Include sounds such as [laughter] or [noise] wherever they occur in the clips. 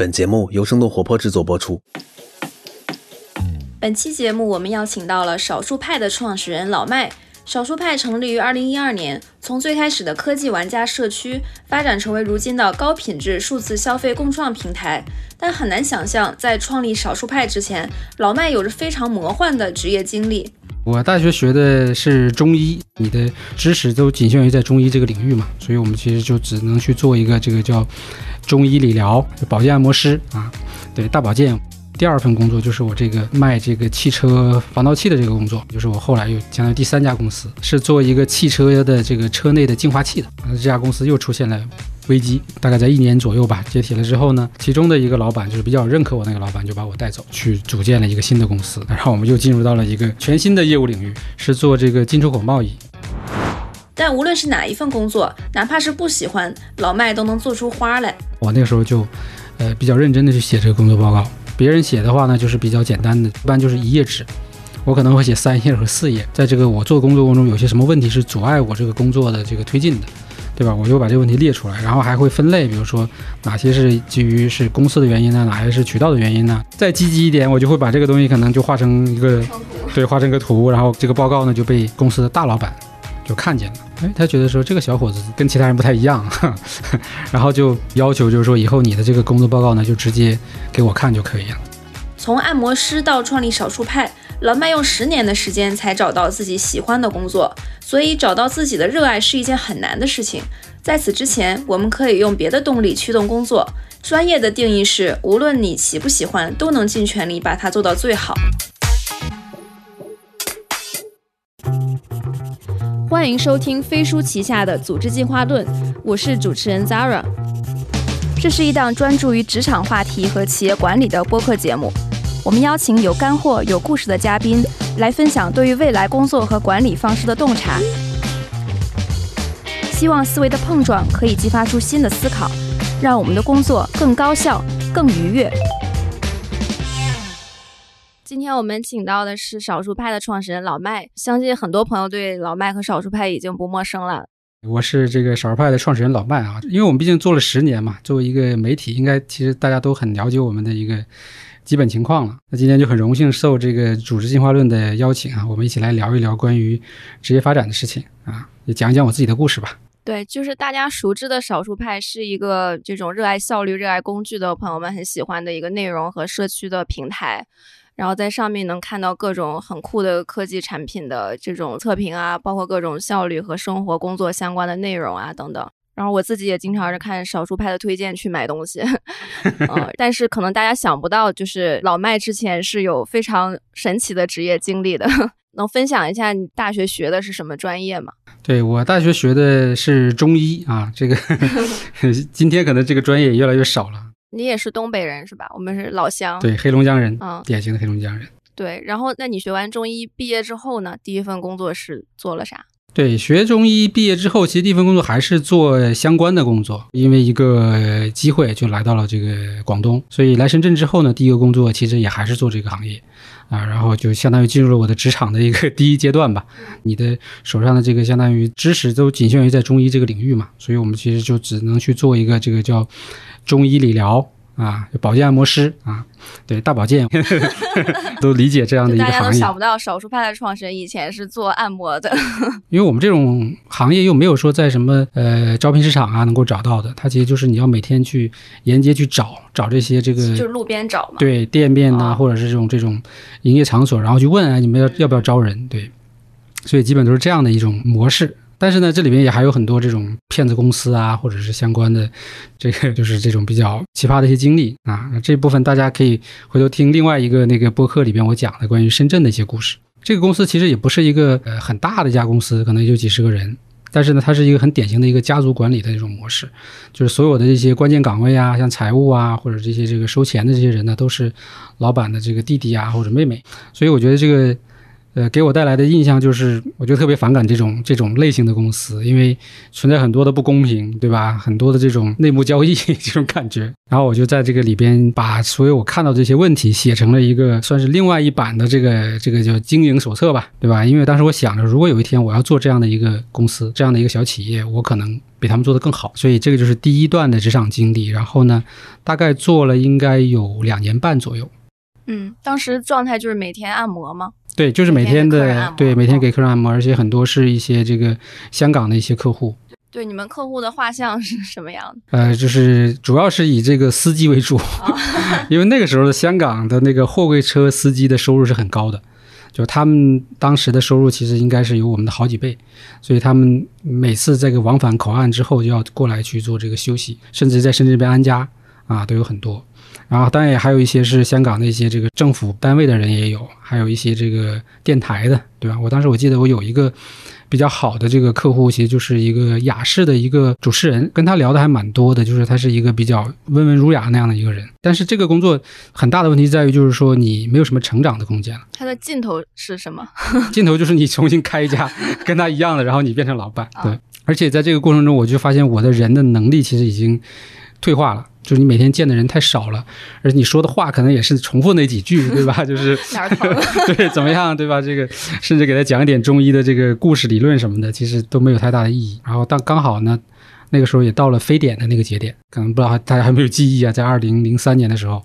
本节目由生动活泼制作播出。本期节目我们邀请到了少数派的创始人老麦。少数派成立于二零一二年，从最开始的科技玩家社区发展成为如今的高品质数字消费共创平台。但很难想象，在创立少数派之前，老麦有着非常魔幻的职业经历。我大学学的是中医，你的知识都仅限于在中医这个领域嘛，所以我们其实就只能去做一个这个叫中医理疗、保健按摩师啊，对大保健。第二份工作就是我这个卖这个汽车防盗器的这个工作，就是我后来又相当于第三家公司，是做一个汽车的这个车内的净化器的。这家公司又出现了。危机大概在一年左右吧，解体了之后呢，其中的一个老板就是比较认可我那个老板，就把我带走去组建了一个新的公司，然后我们又进入到了一个全新的业务领域，是做这个进出口贸易。但无论是哪一份工作，哪怕是不喜欢，老麦都能做出花来。我那个时候就，呃，比较认真的去写这个工作报告。别人写的话呢，就是比较简单的，一般就是一页纸，我可能会写三页和四页。在这个我做工作过程中，有些什么问题是阻碍我这个工作的这个推进的。对吧？我就把这个问题列出来，然后还会分类，比如说哪些是基于是公司的原因呢？哪些是渠道的原因呢？再积极一点，我就会把这个东西可能就画成一个，对，画成一个图，然后这个报告呢就被公司的大老板就看见了。哎，他觉得说这个小伙子跟其他人不太一样，[laughs] 然后就要求就是说以后你的这个工作报告呢就直接给我看就可以了。从按摩师到创立少数派。老麦用十年的时间才找到自己喜欢的工作，所以找到自己的热爱是一件很难的事情。在此之前，我们可以用别的动力驱动工作。专业的定义是，无论你喜不喜欢，都能尽全力把它做到最好。欢迎收听飞书旗下的《组织进化论》，我是主持人 Zara。这是一档专注于职场话题和企业管理的播客节目。我们邀请有干货、有故事的嘉宾来分享对于未来工作和管理方式的洞察，希望思维的碰撞可以激发出新的思考，让我们的工作更高效、更愉悦。今天我们请到的是少数派的创始人老麦，相信很多朋友对老麦和少数派已经不陌生了。我是这个少数派的创始人老麦啊，因为我们毕竟做了十年嘛，作为一个媒体，应该其实大家都很了解我们的一个。基本情况了，那今天就很荣幸受这个组织进化论的邀请啊，我们一起来聊一聊关于职业发展的事情啊，也讲一讲我自己的故事吧。对，就是大家熟知的少数派是一个这种热爱效率、热爱工具的朋友们很喜欢的一个内容和社区的平台，然后在上面能看到各种很酷的科技产品的这种测评啊，包括各种效率和生活工作相关的内容啊等等。然后我自己也经常是看少数派的推荐去买东西，[laughs] 呃，但是可能大家想不到，就是老麦之前是有非常神奇的职业经历的，[laughs] 能分享一下你大学学的是什么专业吗？对我大学学的是中医啊，这个 [laughs] 今天可能这个专业也越来越少了。你也是东北人是吧？我们是老乡，对，黑龙江人，嗯，典型的黑龙江人。对，然后那你学完中医毕业之后呢？第一份工作是做了啥？对，学中医毕业之后，其实第一份工作还是做相关的工作，因为一个机会就来到了这个广东，所以来深圳之后呢，第一个工作其实也还是做这个行业，啊，然后就相当于进入了我的职场的一个 [laughs] 第一阶段吧。你的手上的这个相当于知识都仅限于在中医这个领域嘛，所以我们其实就只能去做一个这个叫中医理疗。啊，保健按摩师啊，对大保健 [laughs] [laughs] 都理解这样的一个行业。大家都想不到，少数派的创始人以前是做按摩的。[laughs] 因为我们这种行业又没有说在什么呃招聘市场啊能够找到的，它其实就是你要每天去沿街去找找这些这个，就是路边找嘛。对，店面呐，或者是这种这种营业场所，然后去问啊，你们要要不要招人？对，所以基本都是这样的一种模式。但是呢，这里面也还有很多这种骗子公司啊，或者是相关的，这个就是这种比较奇葩的一些经历啊。这部分大家可以回头听另外一个那个播客里边我讲的关于深圳的一些故事。这个公司其实也不是一个呃很大的一家公司，可能也就几十个人，但是呢，它是一个很典型的一个家族管理的这种模式，就是所有的这些关键岗位啊，像财务啊，或者这些这个收钱的这些人呢，都是老板的这个弟弟啊或者妹妹。所以我觉得这个。呃，给我带来的印象就是，我就特别反感这种这种类型的公司，因为存在很多的不公平，对吧？很多的这种内幕交易 [laughs] 这种感觉。然后我就在这个里边把所有我看到这些问题写成了一个算是另外一版的这个这个叫经营手册吧，对吧？因为当时我想着，如果有一天我要做这样的一个公司，这样的一个小企业，我可能比他们做得更好。所以这个就是第一段的职场经历。然后呢，大概做了应该有两年半左右。嗯，当时状态就是每天按摩吗？对，就是每天的对每天哦给客人按摩，而且很多是一些这个香港的一些客户。对，你们客户的画像是什么样的？[laughs] 呃，就是主要是以这个司机为主，[laughs] 因为那个时候的香港的那个货柜车司机的收入是很高的，就他们当时的收入其实应该是有我们的好几倍，所以他们每次这个往返口岸之后就要过来去做这个休息，甚至在深圳这边安家啊都有很多。然后当然也还有一些是香港的一些这个政府单位的人也有，还有一些这个电台的，对吧？我当时我记得我有一个比较好的这个客户，其实就是一个雅士的一个主持人，跟他聊的还蛮多的，就是他是一个比较温文儒雅那样的一个人。但是这个工作很大的问题在于，就是说你没有什么成长的空间了。它的尽头是什么？尽头就是你重新开一家跟他一样的，然后你变成老板。啊对，而且在这个过程中，我就发现我的人的能力其实已经退化了。就是你每天见的人太少了，而且你说的话可能也是重复那几句，[laughs] 对吧？就是哪儿？[laughs] 对，怎么样，对吧？这个甚至给他讲一点中医的这个故事理论什么的，其实都没有太大的意义。然后但刚好呢，那个时候也到了非典的那个节点，可能不知道大家还没有记忆啊，在二零零三年的时候，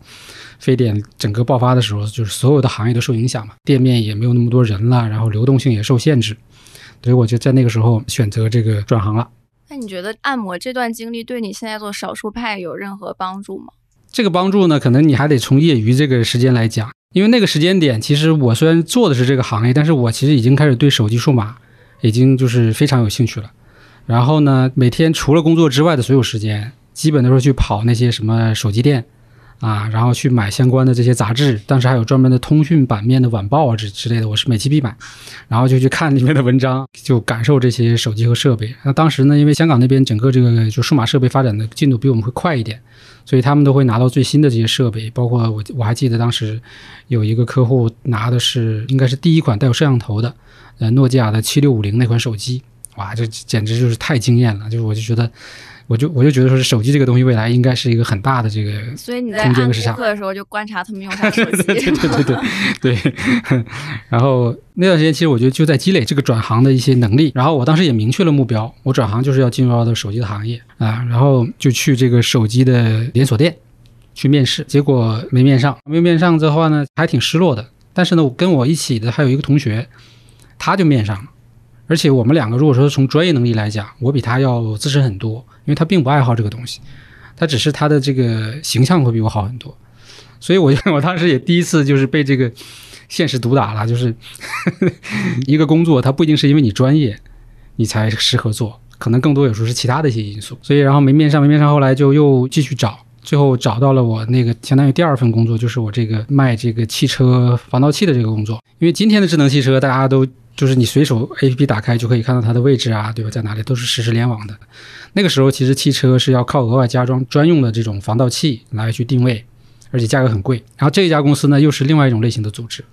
非典整个爆发的时候，就是所有的行业都受影响嘛，店面也没有那么多人了，然后流动性也受限制，所以我就在那个时候选择这个转行了。那你觉得按摩这段经历对你现在做少数派有任何帮助吗？这个帮助呢，可能你还得从业余这个时间来讲，因为那个时间点，其实我虽然做的是这个行业，但是我其实已经开始对手机数码已经就是非常有兴趣了。然后呢，每天除了工作之外的所有时间，基本都是去跑那些什么手机店啊，然后去买相关的这些杂志，当时还有专门的通讯版面的晚报啊之之类的，我是每期必买，然后就去看里面的文章，就感受这些手机和设备。那当时呢，因为香港那边整个这个就数码设备发展的进度比我们会快一点。所以他们都会拿到最新的这些设备，包括我我还记得当时有一个客户拿的是应该是第一款带有摄像头的，呃，诺基亚的七六五零那款手机，哇，这简直就是太惊艳了！就是我就觉得，我就我就觉得说是，手机这个东西未来应该是一个很大的这个所以你在按顾空间市场客的时候就观察他们用啥 [laughs] 手机。对对对对对对。[laughs] 然后那段时间，其实我觉得就在积累这个转行的一些能力。然后我当时也明确了目标，我转行就是要进入到的手机的行业啊。然后就去这个手机的连锁店去面试，结果没面上。[laughs] 没面上之后话呢，还挺失落的。但是呢，我跟我一起的还有一个同学，他就面上了。而且我们两个如果说从专业能力来讲，我比他要资深很多，因为他并不爱好这个东西，他只是他的这个形象会比我好很多。所以我就 [laughs] 我当时也第一次就是被这个现实毒打了，就是 [laughs] 一个工作，它不一定是因为你专业你才适合做，可能更多有时候是其他的一些因素。所以然后没面上，没面上，后来就又继续找，最后找到了我那个相当于第二份工作，就是我这个卖这个汽车防盗器的这个工作。因为今天的智能汽车，大家都就是你随手 APP 打开就可以看到它的位置啊，对吧？在哪里都是实时联网的。那个时候其实汽车是要靠额外加装专用的这种防盗器来去定位。而且价格很贵。然后这一家公司呢，又是另外一种类型的组织。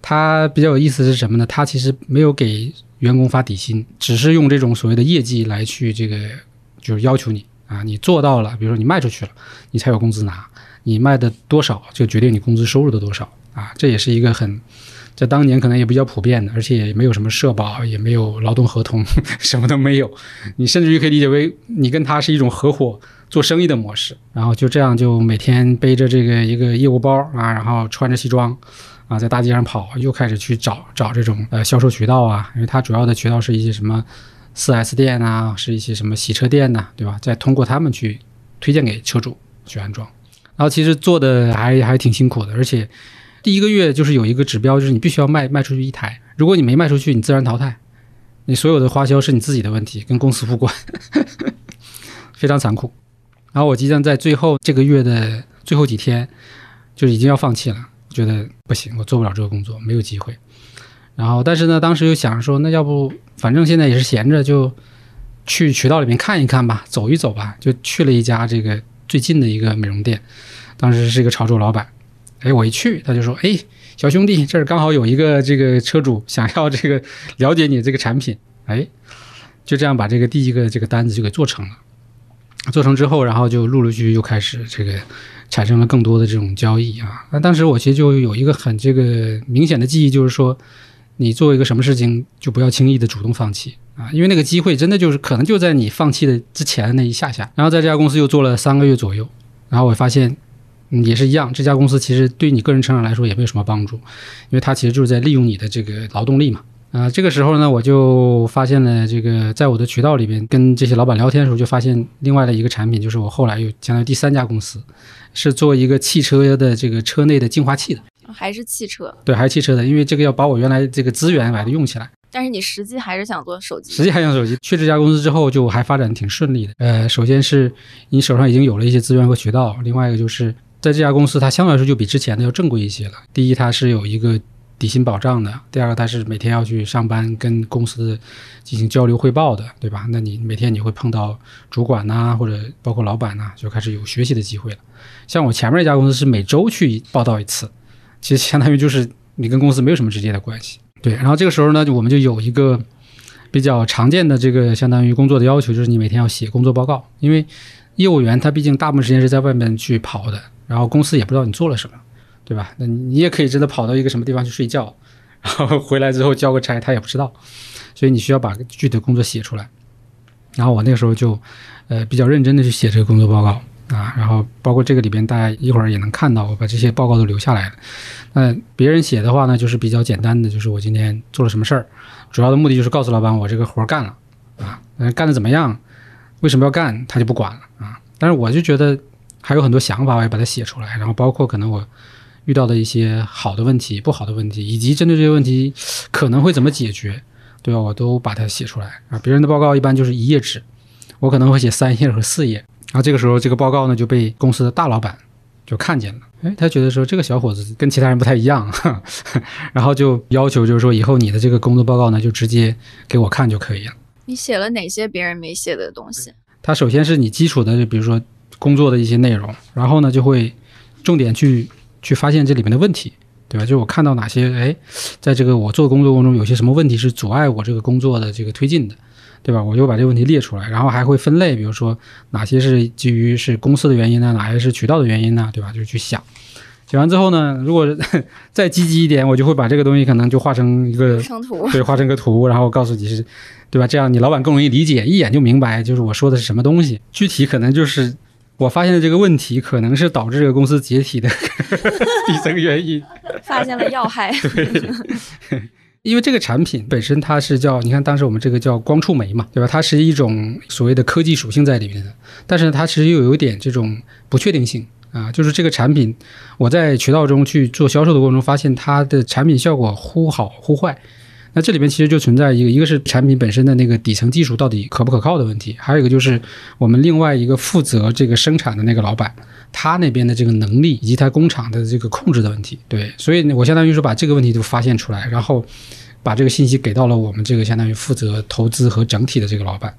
它比较有意思是什么呢？它其实没有给员工发底薪，只是用这种所谓的业绩来去这个，就是要求你啊，你做到了，比如说你卖出去了，你才有工资拿。你卖的多少就决定你工资收入的多少啊，这也是一个很，在当年可能也比较普遍的，而且也没有什么社保，也没有劳动合同，[laughs] 什么都没有。你甚至于可以理解为你跟他是一种合伙。做生意的模式，然后就这样，就每天背着这个一个业务包啊，然后穿着西装啊，在大街上跑，又开始去找找这种呃销售渠道啊，因为它主要的渠道是一些什么四 S 店啊，是一些什么洗车店呐、对吧？再通过他们去推荐给车主去安装。然后其实做的还还挺辛苦的，而且第一个月就是有一个指标，就是你必须要卖卖出去一台，如果你没卖出去，你自然淘汰，你所有的花销是你自己的问题，跟公司无关，[laughs] 非常残酷。然后我即将在最后这个月的最后几天，就已经要放弃了，觉得不行，我做不了这个工作，没有机会。然后，但是呢，当时又想着说，那要不反正现在也是闲着，就去渠道里面看一看吧，走一走吧。就去了一家这个最近的一个美容店，当时是一个潮州老板。哎，我一去，他就说：“哎，小兄弟，这儿刚好有一个这个车主想要这个了解你这个产品。”哎，就这样把这个第一个这个单子就给做成了。做成之后，然后就陆陆续续又开始这个产生了更多的这种交易啊。那当时我其实就有一个很这个明显的记忆，就是说，你做一个什么事情就不要轻易的主动放弃啊，因为那个机会真的就是可能就在你放弃的之前那一下下。然后在这家公司又做了三个月左右，然后我发现。嗯，也是一样，这家公司其实对你个人成长来说也没有什么帮助，因为它其实就是在利用你的这个劳动力嘛。啊，这个时候呢，我就发现了这个，在我的渠道里边跟这些老板聊天的时候，就发现另外的一个产品，就是我后来又相当于第三家公司，是做一个汽车的这个车内的净化器的，还是汽车？对，还是汽车的，因为这个要把我原来这个资源把它用起来。但是你实际还是想做手机？实际还想手机。去这家公司之后，就还发展挺顺利的。呃，首先是你手上已经有了一些资源和渠道，另外一个就是。在这家公司，它相对来说就比之前的要正规一些了。第一，它是有一个底薪保障的；第二个，它是每天要去上班，跟公司进行交流汇报的，对吧？那你每天你会碰到主管呐，或者包括老板呐，就开始有学习的机会了。像我前面那家公司是每周去报道一次，其实相当于就是你跟公司没有什么直接的关系。对，然后这个时候呢，我们就有一个比较常见的这个相当于工作的要求，就是你每天要写工作报告，因为业务员他毕竟大部分时间是在外面去跑的。然后公司也不知道你做了什么，对吧？那你也可以真的跑到一个什么地方去睡觉，[laughs] 然后回来之后交个差，他也不知道。所以你需要把具体的工作写出来。然后我那个时候就，呃，比较认真的去写这个工作报告啊。然后包括这个里边，大家一会儿也能看到，我把这些报告都留下来了。那别人写的话呢，就是比较简单的，就是我今天做了什么事儿，主要的目的就是告诉老板我这个活干了啊。嗯，干的怎么样？为什么要干？他就不管了啊。但是我就觉得。还有很多想法，我也把它写出来，然后包括可能我遇到的一些好的问题、不好的问题，以及针对这些问题可能会怎么解决，对吧？我都把它写出来啊。别人的报告一般就是一页纸，我可能会写三页和四页。然后这个时候，这个报告呢就被公司的大老板就看见了，哎，他觉得说这个小伙子跟其他人不太一样，然后就要求就是说以后你的这个工作报告呢就直接给我看就可以了。你写了哪些别人没写的东西？他首先是你基础的，比如说。工作的一些内容，然后呢，就会重点去去发现这里面的问题，对吧？就是我看到哪些，哎，在这个我做工作过程中，有些什么问题是阻碍我这个工作的这个推进的，对吧？我就把这个问题列出来，然后还会分类，比如说哪些是基于是公司的原因呢？哪些是渠道的原因呢？对吧？就去想，写完之后呢，如果再积极一点，我就会把这个东西可能就画成一个图，[laughs] 对，画成个图，然后告诉你是，对吧？这样你老板更容易理解，一眼就明白，就是我说的是什么东西，具体可能就是。我发现的这个问题可能是导致这个公司解体的 [laughs] 底层原因，[laughs] 发现了要害。[laughs] 对，因为这个产品本身它是叫，你看当时我们这个叫光触媒嘛，对吧？它是一种所谓的科技属性在里面的，但是它其实又有一点这种不确定性啊，就是这个产品我在渠道中去做销售的过程中，发现它的产品效果忽好忽坏。那这里面其实就存在一个，一个是产品本身的那个底层技术到底可不可靠的问题，还有一个就是我们另外一个负责这个生产的那个老板，他那边的这个能力以及他工厂的这个控制的问题。对，所以我相当于说把这个问题都发现出来，然后把这个信息给到了我们这个相当于负责投资和整体的这个老板。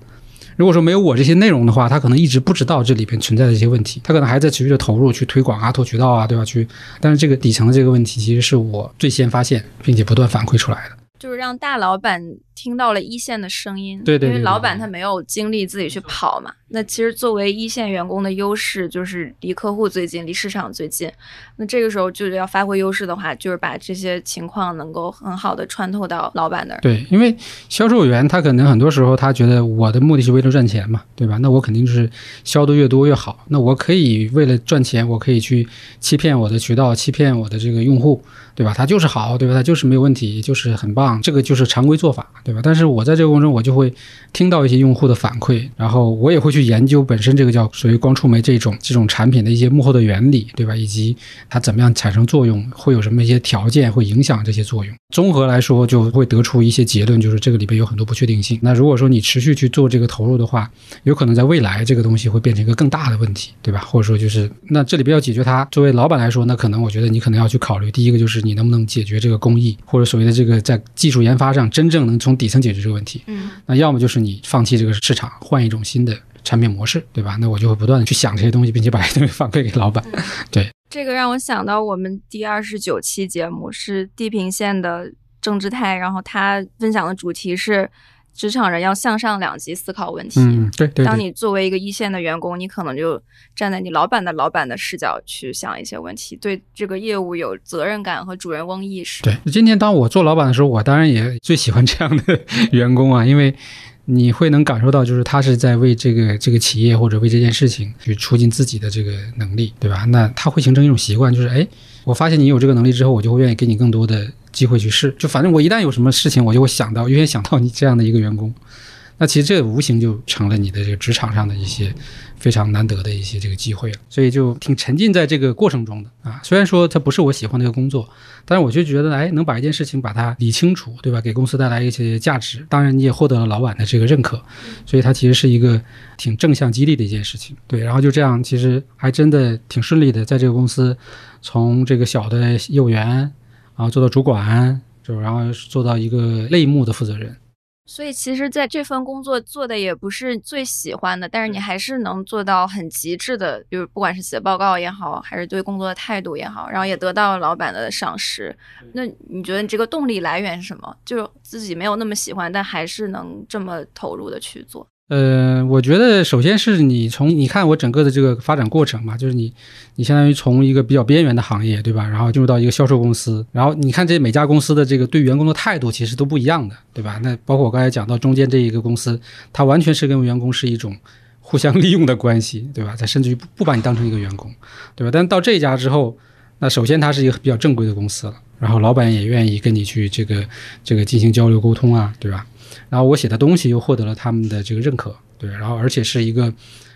如果说没有我这些内容的话，他可能一直不知道这里边存在的一些问题，他可能还在持续的投入去推广啊、拓渠道啊，对吧？去，但是这个底层的这个问题，其实是我最先发现并且不断反馈出来的。就是让大老板听到了一线的声音，对对，因为老板他没有精力自己去跑嘛。那其实作为一线员工的优势就是离客户最近，离市场最近。那这个时候就是要发挥优势的话，就是把这些情况能够很好的穿透到老板那儿。对，因为销售员他可能很多时候他觉得我的目的是为了赚钱嘛，对吧？那我肯定就是销的越多越好。那我可以为了赚钱，我可以去欺骗我的渠道，欺骗我的这个用户，对吧？他就是好，对吧？他就是没有问题，就是很棒，这个就是常规做法，对对吧？但是我在这个过程中，我就会听到一些用户的反馈，然后我也会去。研究本身这个叫属于光触媒这种这种产品的一些幕后的原理，对吧？以及它怎么样产生作用，会有什么一些条件会影响这些作用。综合来说，就会得出一些结论，就是这个里边有很多不确定性。那如果说你持续去做这个投入的话，有可能在未来这个东西会变成一个更大的问题，对吧？或者说就是那这里边要解决它，作为老板来说，那可能我觉得你可能要去考虑，第一个就是你能不能解决这个工艺，或者所谓的这个在技术研发上真正能从底层解决这个问题。嗯，那要么就是你放弃这个市场，换一种新的。产品模式，对吧？那我就会不断的去想这些东西，并且把这些东西反馈给老板。[laughs] 对，这个让我想到我们第二十九期节目是地平线的郑志泰，然后他分享的主题是职场人要向上两级思考问题。嗯，对对对，当你作为一个一线的员工，你可能就站在你老板的老板的视角去想一些问题，对这个业务有责任感和主人翁意识。对。今天当我做老板的时候，我当然也最喜欢这样的 [laughs] 员工啊，因为你会能感受到，就是他是在为这个这个企业或者为这件事情去促进自己的这个能力，对吧？那他会形成一种习惯，就是哎，我发现你有这个能力之后，我就会愿意给你更多的机会去试。就反正我一旦有什么事情，我就会想到，优先想到你这样的一个员工。那其实这无形就成了你的这个职场上的一些非常难得的一些这个机会了，所以就挺沉浸在这个过程中的啊。虽然说它不是我喜欢的一个工作，但是我就觉得，哎，能把一件事情把它理清楚，对吧？给公司带来一些价值，当然你也获得了老板的这个认可，所以它其实是一个挺正向激励的一件事情。对，然后就这样，其实还真的挺顺利的，在这个公司从这个小的业务员，然后做到主管，就然后做到一个类目的负责人。所以其实，在这份工作做的也不是最喜欢的，但是你还是能做到很极致的，就是不管是写报告也好，还是对工作的态度也好，然后也得到了老板的赏识。那你觉得你这个动力来源是什么？就是自己没有那么喜欢，但还是能这么投入的去做。呃，我觉得首先是你从你看我整个的这个发展过程嘛，就是你你相当于从一个比较边缘的行业，对吧？然后进入到一个销售公司，然后你看这每家公司的这个对员工的态度其实都不一样的，对吧？那包括我刚才讲到中间这一个公司，它完全是跟员工是一种互相 [laughs] 利用的关系，对吧？它甚至于不不把你当成一个员工，对吧？但到这家之后，那首先它是一个比较正规的公司了，然后老板也愿意跟你去这个这个进行交流沟通啊，对吧？然后我写的东西又获得了他们的这个认可，对，然后而且是一个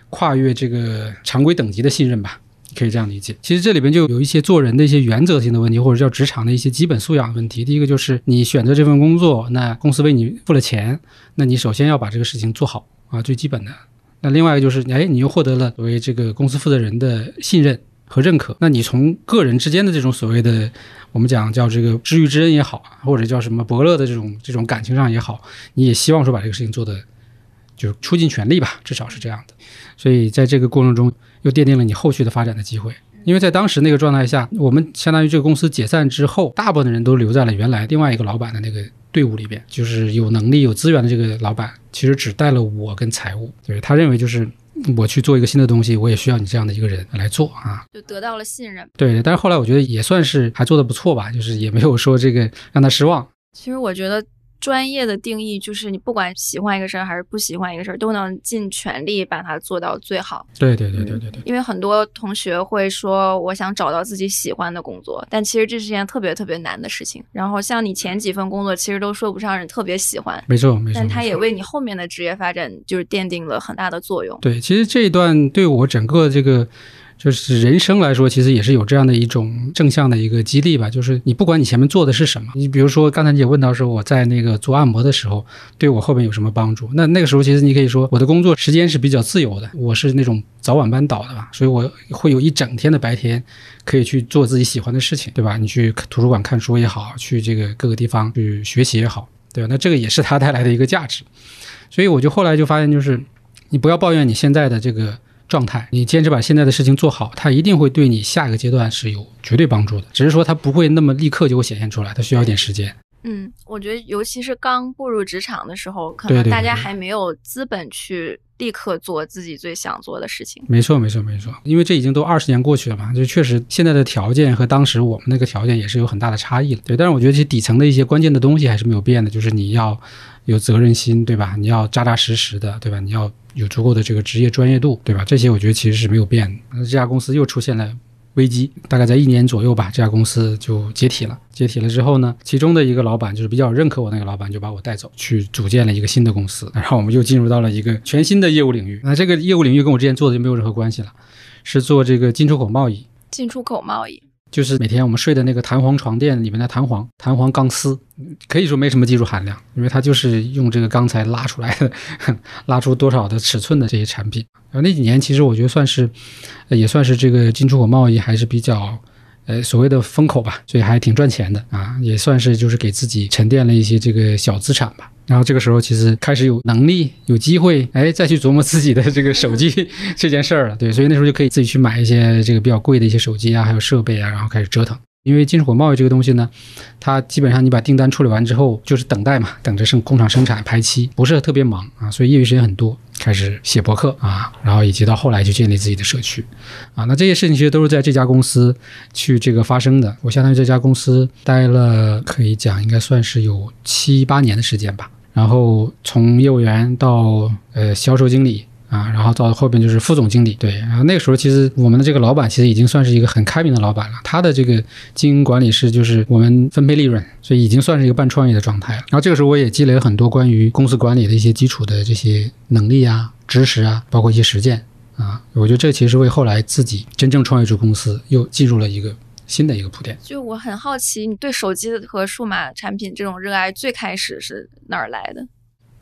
跨越这个常规等级的信任吧，可以这样理解。其实这里边就有一些做人的一些原则性的问题，或者叫职场的一些基本素养问题。第一个就是你选择这份工作，那公司为你付了钱，那你首先要把这个事情做好啊，最基本的。那另外一个就是，哎，你又获得了作为这个公司负责人的信任和认可，那你从个人之间的这种所谓的。我们讲叫这个知遇之恩也好，或者叫什么伯乐的这种这种感情上也好，你也希望说把这个事情做的就是出尽全力吧，至少是这样的。所以在这个过程中，又奠定了你后续的发展的机会。因为在当时那个状态下，我们相当于这个公司解散之后，大部分的人都留在了原来另外一个老板的那个队伍里边，就是有能力有资源的这个老板，其实只带了我跟财务，就是他认为就是。我去做一个新的东西，我也需要你这样的一个人来做啊，就得到了信任。对，但是后来我觉得也算是还做的不错吧，就是也没有说这个让他失望。其实我觉得。专业的定义就是你不管喜欢一个事儿还是不喜欢一个事儿，都能尽全力把它做到最好。对对对对对对。因为很多同学会说，我想找到自己喜欢的工作，但其实这是件特别特别难的事情。然后像你前几份工作，其实都说不上是特别喜欢。没错没错。但它也为你后面的职业发展就是奠定了很大的作用。对，其实这一段对我整个这个。就是人生来说，其实也是有这样的一种正向的一个激励吧。就是你不管你前面做的是什么，你比如说刚才你也问到说我在那个做按摩的时候，对我后面有什么帮助？那那个时候其实你可以说我的工作时间是比较自由的，我是那种早晚班倒的吧，所以我会有一整天的白天可以去做自己喜欢的事情，对吧？你去图书馆看书也好，去这个各个地方去学习也好，对吧？那这个也是它带来的一个价值。所以我就后来就发现，就是你不要抱怨你现在的这个。状态，你坚持把现在的事情做好，它一定会对你下一个阶段是有绝对帮助的。只是说它不会那么立刻就会显现出来，它需要一点时间。嗯，我觉得尤其是刚步入职场的时候，可能大家还没有资本去立刻做自己最想做的事情。没错，没错，没错。因为这已经都二十年过去了嘛，就确实现在的条件和当时我们那个条件也是有很大的差异了。对，但是我觉得这底层的一些关键的东西还是没有变的，就是你要有责任心，对吧？你要扎扎实实的，对吧？你要。有足够的这个职业专业度，对吧？这些我觉得其实是没有变的。那这家公司又出现了危机，大概在一年左右吧，这家公司就解体了。解体了之后呢，其中的一个老板就是比较认可我那个老板，就把我带走去组建了一个新的公司，然后我们又进入到了一个全新的业务领域。那这个业务领域跟我之前做的就没有任何关系了，是做这个进出口贸易。进出口贸易。就是每天我们睡的那个弹簧床垫里面的弹簧，弹簧钢丝，可以说没什么技术含量，因为它就是用这个钢材拉出来的，[laughs] 拉出多少的尺寸的这些产品。然后那几年其实我觉得算是，也算是这个进出口贸易还是比较。呃，所谓的风口吧，所以还挺赚钱的啊，也算是就是给自己沉淀了一些这个小资产吧。然后这个时候其实开始有能力、有机会，哎，再去琢磨自己的这个手机 [laughs] 这件事儿了。对，所以那时候就可以自己去买一些这个比较贵的一些手机啊，还有设备啊，然后开始折腾。因为进出口贸易这个东西呢，它基本上你把订单处理完之后，就是等待嘛，等着生工厂生产排期，不是特别忙啊，所以业余时间很多，开始写博客啊，然后以及到后来就建立自己的社区，啊，那这些事情其实都是在这家公司去这个发生的。我相当于这家公司待了，可以讲应该算是有七八年的时间吧，然后从业务员到呃销售经理。啊，然后到后边就是副总经理，对，然后那个时候其实我们的这个老板其实已经算是一个很开明的老板了，他的这个经营管理是就是我们分配利润，所以已经算是一个半创业的状态了。然后这个时候我也积累了很多关于公司管理的一些基础的这些能力啊、知识啊，包括一些实践啊，我觉得这其实为后来自己真正创业出公司又进入了一个新的一个铺垫。就我很好奇，你对手机和数码产品这种热爱最开始是哪儿来的？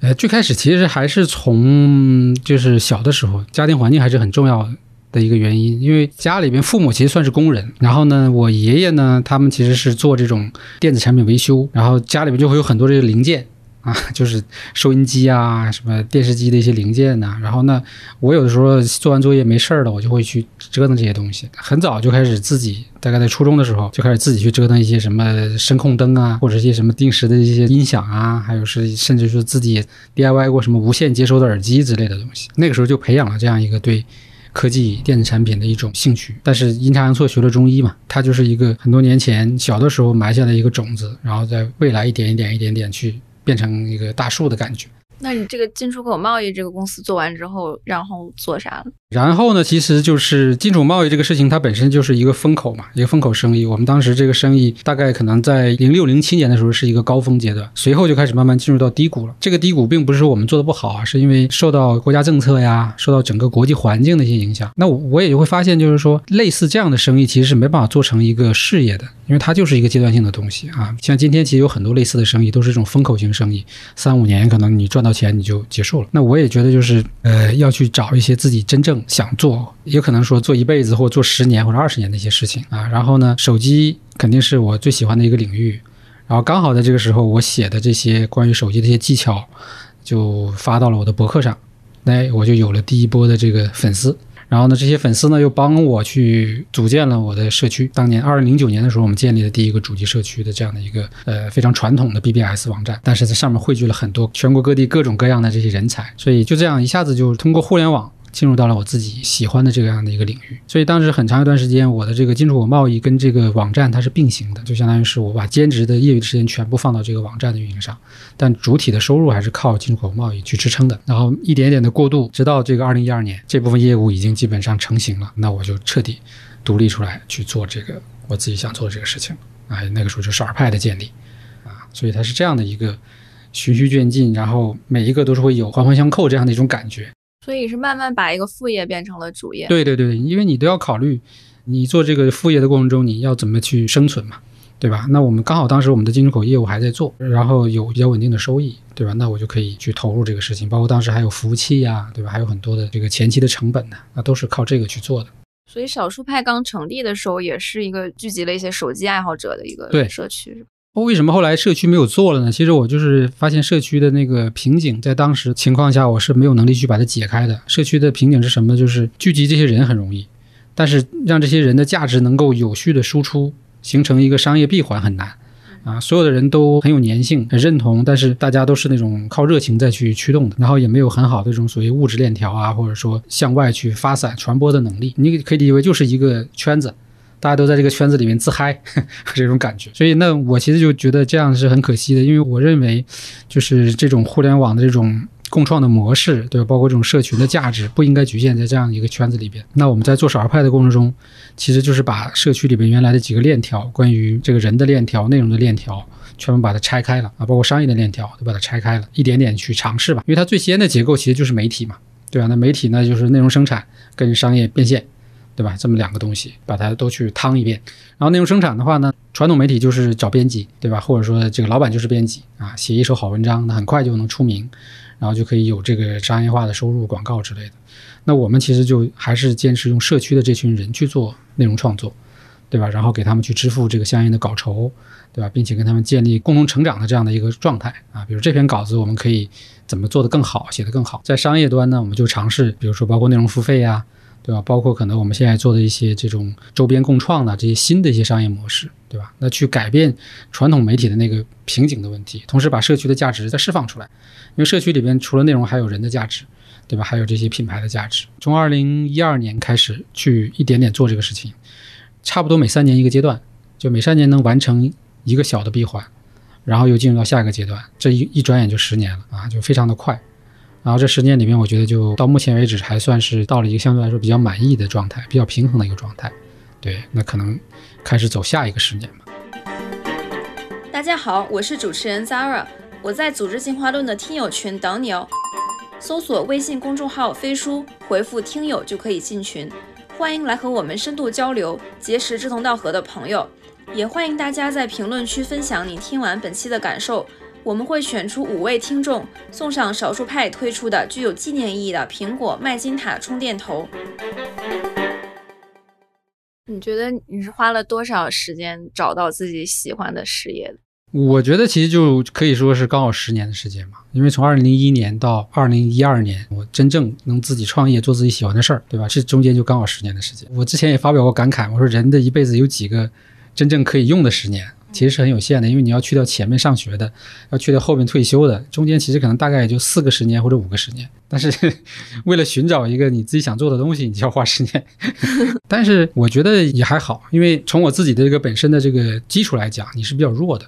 呃，最开始其实还是从就是小的时候，家庭环境还是很重要的一个原因。因为家里边父母其实算是工人，然后呢，我爷爷呢，他们其实是做这种电子产品维修，然后家里面就会有很多这个零件。啊，[laughs] 就是收音机啊，什么电视机的一些零件呐。然后呢，我有的时候做完作业没事儿了，我就会去折腾这些东西。很早就开始自己，大概在初中的时候就开始自己去折腾一些什么声控灯啊，或者一些什么定时的一些音响啊，还有是甚至说自己 DIY 过什么无线接收的耳机之类的东西。那个时候就培养了这样一个对科技电子产品的一种兴趣。但是阴差阳错学了中医嘛，它就是一个很多年前小的时候埋下的一个种子，然后在未来一点一点一点点去。变成一个大树的感觉。那你这个进出口贸易这个公司做完之后，然后做啥了？然后呢，其实就是进出口贸易这个事情，它本身就是一个风口嘛，一个风口生意。我们当时这个生意大概可能在零六零七年的时候是一个高峰阶段，随后就开始慢慢进入到低谷了。这个低谷并不是说我们做的不好啊，是因为受到国家政策呀，受到整个国际环境的一些影响。那我我也会发现，就是说类似这样的生意其实是没办法做成一个事业的，因为它就是一个阶段性的东西啊。像今天其实有很多类似的生意都是这种风口型生意，三五年可能你赚到钱你就结束了。那我也觉得就是呃要去找一些自己真正。想做，也可能说做一辈子或做十年或者二十年的一些事情啊。然后呢，手机肯定是我最喜欢的一个领域。然后刚好在这个时候，我写的这些关于手机的一些技巧，就发到了我的博客上，那我就有了第一波的这个粉丝。然后呢，这些粉丝呢又帮我去组建了我的社区。当年二零零九年的时候，我们建立了第一个主机社区的这样的一个呃非常传统的 BBS 网站，但是在上面汇聚了很多全国各地各种各样的这些人才，所以就这样一下子就通过互联网。进入到了我自己喜欢的这样的一个领域，所以当时很长一段时间，我的这个进出口贸易跟这个网站它是并行的，就相当于是我把兼职的业余时间全部放到这个网站的运营上，但主体的收入还是靠进出口贸易去支撑的。然后一点点的过渡，直到这个二零一二年，这部分业务已经基本上成型了，那我就彻底独立出来去做这个我自己想做的这个事情。啊，那个时候就是尔派的建立，啊，所以它是这样的一个循序渐进，然后每一个都是会有环环相扣这样的一种感觉。所以是慢慢把一个副业变成了主业。对对对，因为你都要考虑，你做这个副业的过程中，你要怎么去生存嘛，对吧？那我们刚好当时我们的进出口业务还在做，然后有比较稳定的收益，对吧？那我就可以去投入这个事情，包括当时还有服务器呀，对吧？还有很多的这个前期的成本呢，那都是靠这个去做的。所以少数派刚成立的时候，也是一个聚集了一些手机爱好者的一个社区。为什么后来社区没有做了呢？其实我就是发现社区的那个瓶颈，在当时情况下，我是没有能力去把它解开的。社区的瓶颈是什么？就是聚集这些人很容易，但是让这些人的价值能够有序的输出，形成一个商业闭环很难啊。所有的人都很有粘性，很认同，但是大家都是那种靠热情再去驱动的，然后也没有很好的这种所谓物质链条啊，或者说向外去发散传播的能力。你可以理解为就是一个圈子。大家都在这个圈子里面自嗨，[laughs] 这种感觉，所以那我其实就觉得这样是很可惜的，因为我认为，就是这种互联网的这种共创的模式，对吧？包括这种社群的价值，不应该局限在这样一个圈子里边。那我们在做少儿派的过程中，其实就是把社区里边原来的几个链条，关于这个人的链条、内容的链条，全部把它拆开了啊，包括商业的链条都把它拆开了，一点点去尝试吧。因为它最先的结构其实就是媒体嘛，对吧？那媒体呢，就是内容生产跟商业变现。对吧？这么两个东西，把它都去趟一遍。然后内容生产的话呢，传统媒体就是找编辑，对吧？或者说这个老板就是编辑啊，写一手好文章，那很快就能出名，然后就可以有这个商业化的收入、广告之类的。那我们其实就还是坚持用社区的这群人去做内容创作，对吧？然后给他们去支付这个相应的稿酬，对吧？并且跟他们建立共同成长的这样的一个状态啊。比如这篇稿子，我们可以怎么做得更好，写得更好。在商业端呢，我们就尝试，比如说包括内容付费呀。对吧？包括可能我们现在做的一些这种周边共创的这些新的一些商业模式，对吧？那去改变传统媒体的那个瓶颈的问题，同时把社区的价值再释放出来，因为社区里边除了内容，还有人的价值，对吧？还有这些品牌的价值。从二零一二年开始去一点点做这个事情，差不多每三年一个阶段，就每三年能完成一个小的闭环，然后又进入到下一个阶段，这一一转眼就十年了啊，就非常的快。然后这十年里面，我觉得就到目前为止还算是到了一个相对来说比较满意的状态，比较平衡的一个状态。对，那可能开始走下一个十年吧。大家好，我是主持人 Zara，我在组织进化论的听友群等你哦。搜索微信公众号“飞书”，回复“听友”就可以进群，欢迎来和我们深度交流，结识志同道合的朋友。也欢迎大家在评论区分享你听完本期的感受，我们会选出五位听众，送上少数派推出的具有纪念意义的苹果麦金塔充电头。你觉得你是花了多少时间找到自己喜欢的事业的？我觉得其实就可以说是刚好十年的时间嘛，因为从二零零一年到二零一二年，我真正能自己创业做自己喜欢的事儿，对吧？这中间就刚好十年的时间。我之前也发表过感慨，我说人的一辈子有几个真正可以用的十年，其实是很有限的，因为你要去掉前面上学的，要去掉后面退休的，中间其实可能大概也就四个十年或者五个十年。但是 [laughs] 为了寻找一个你自己想做的东西，你就要花十年。[laughs] 但是我觉得也还好，因为从我自己的这个本身的这个基础来讲，你是比较弱的。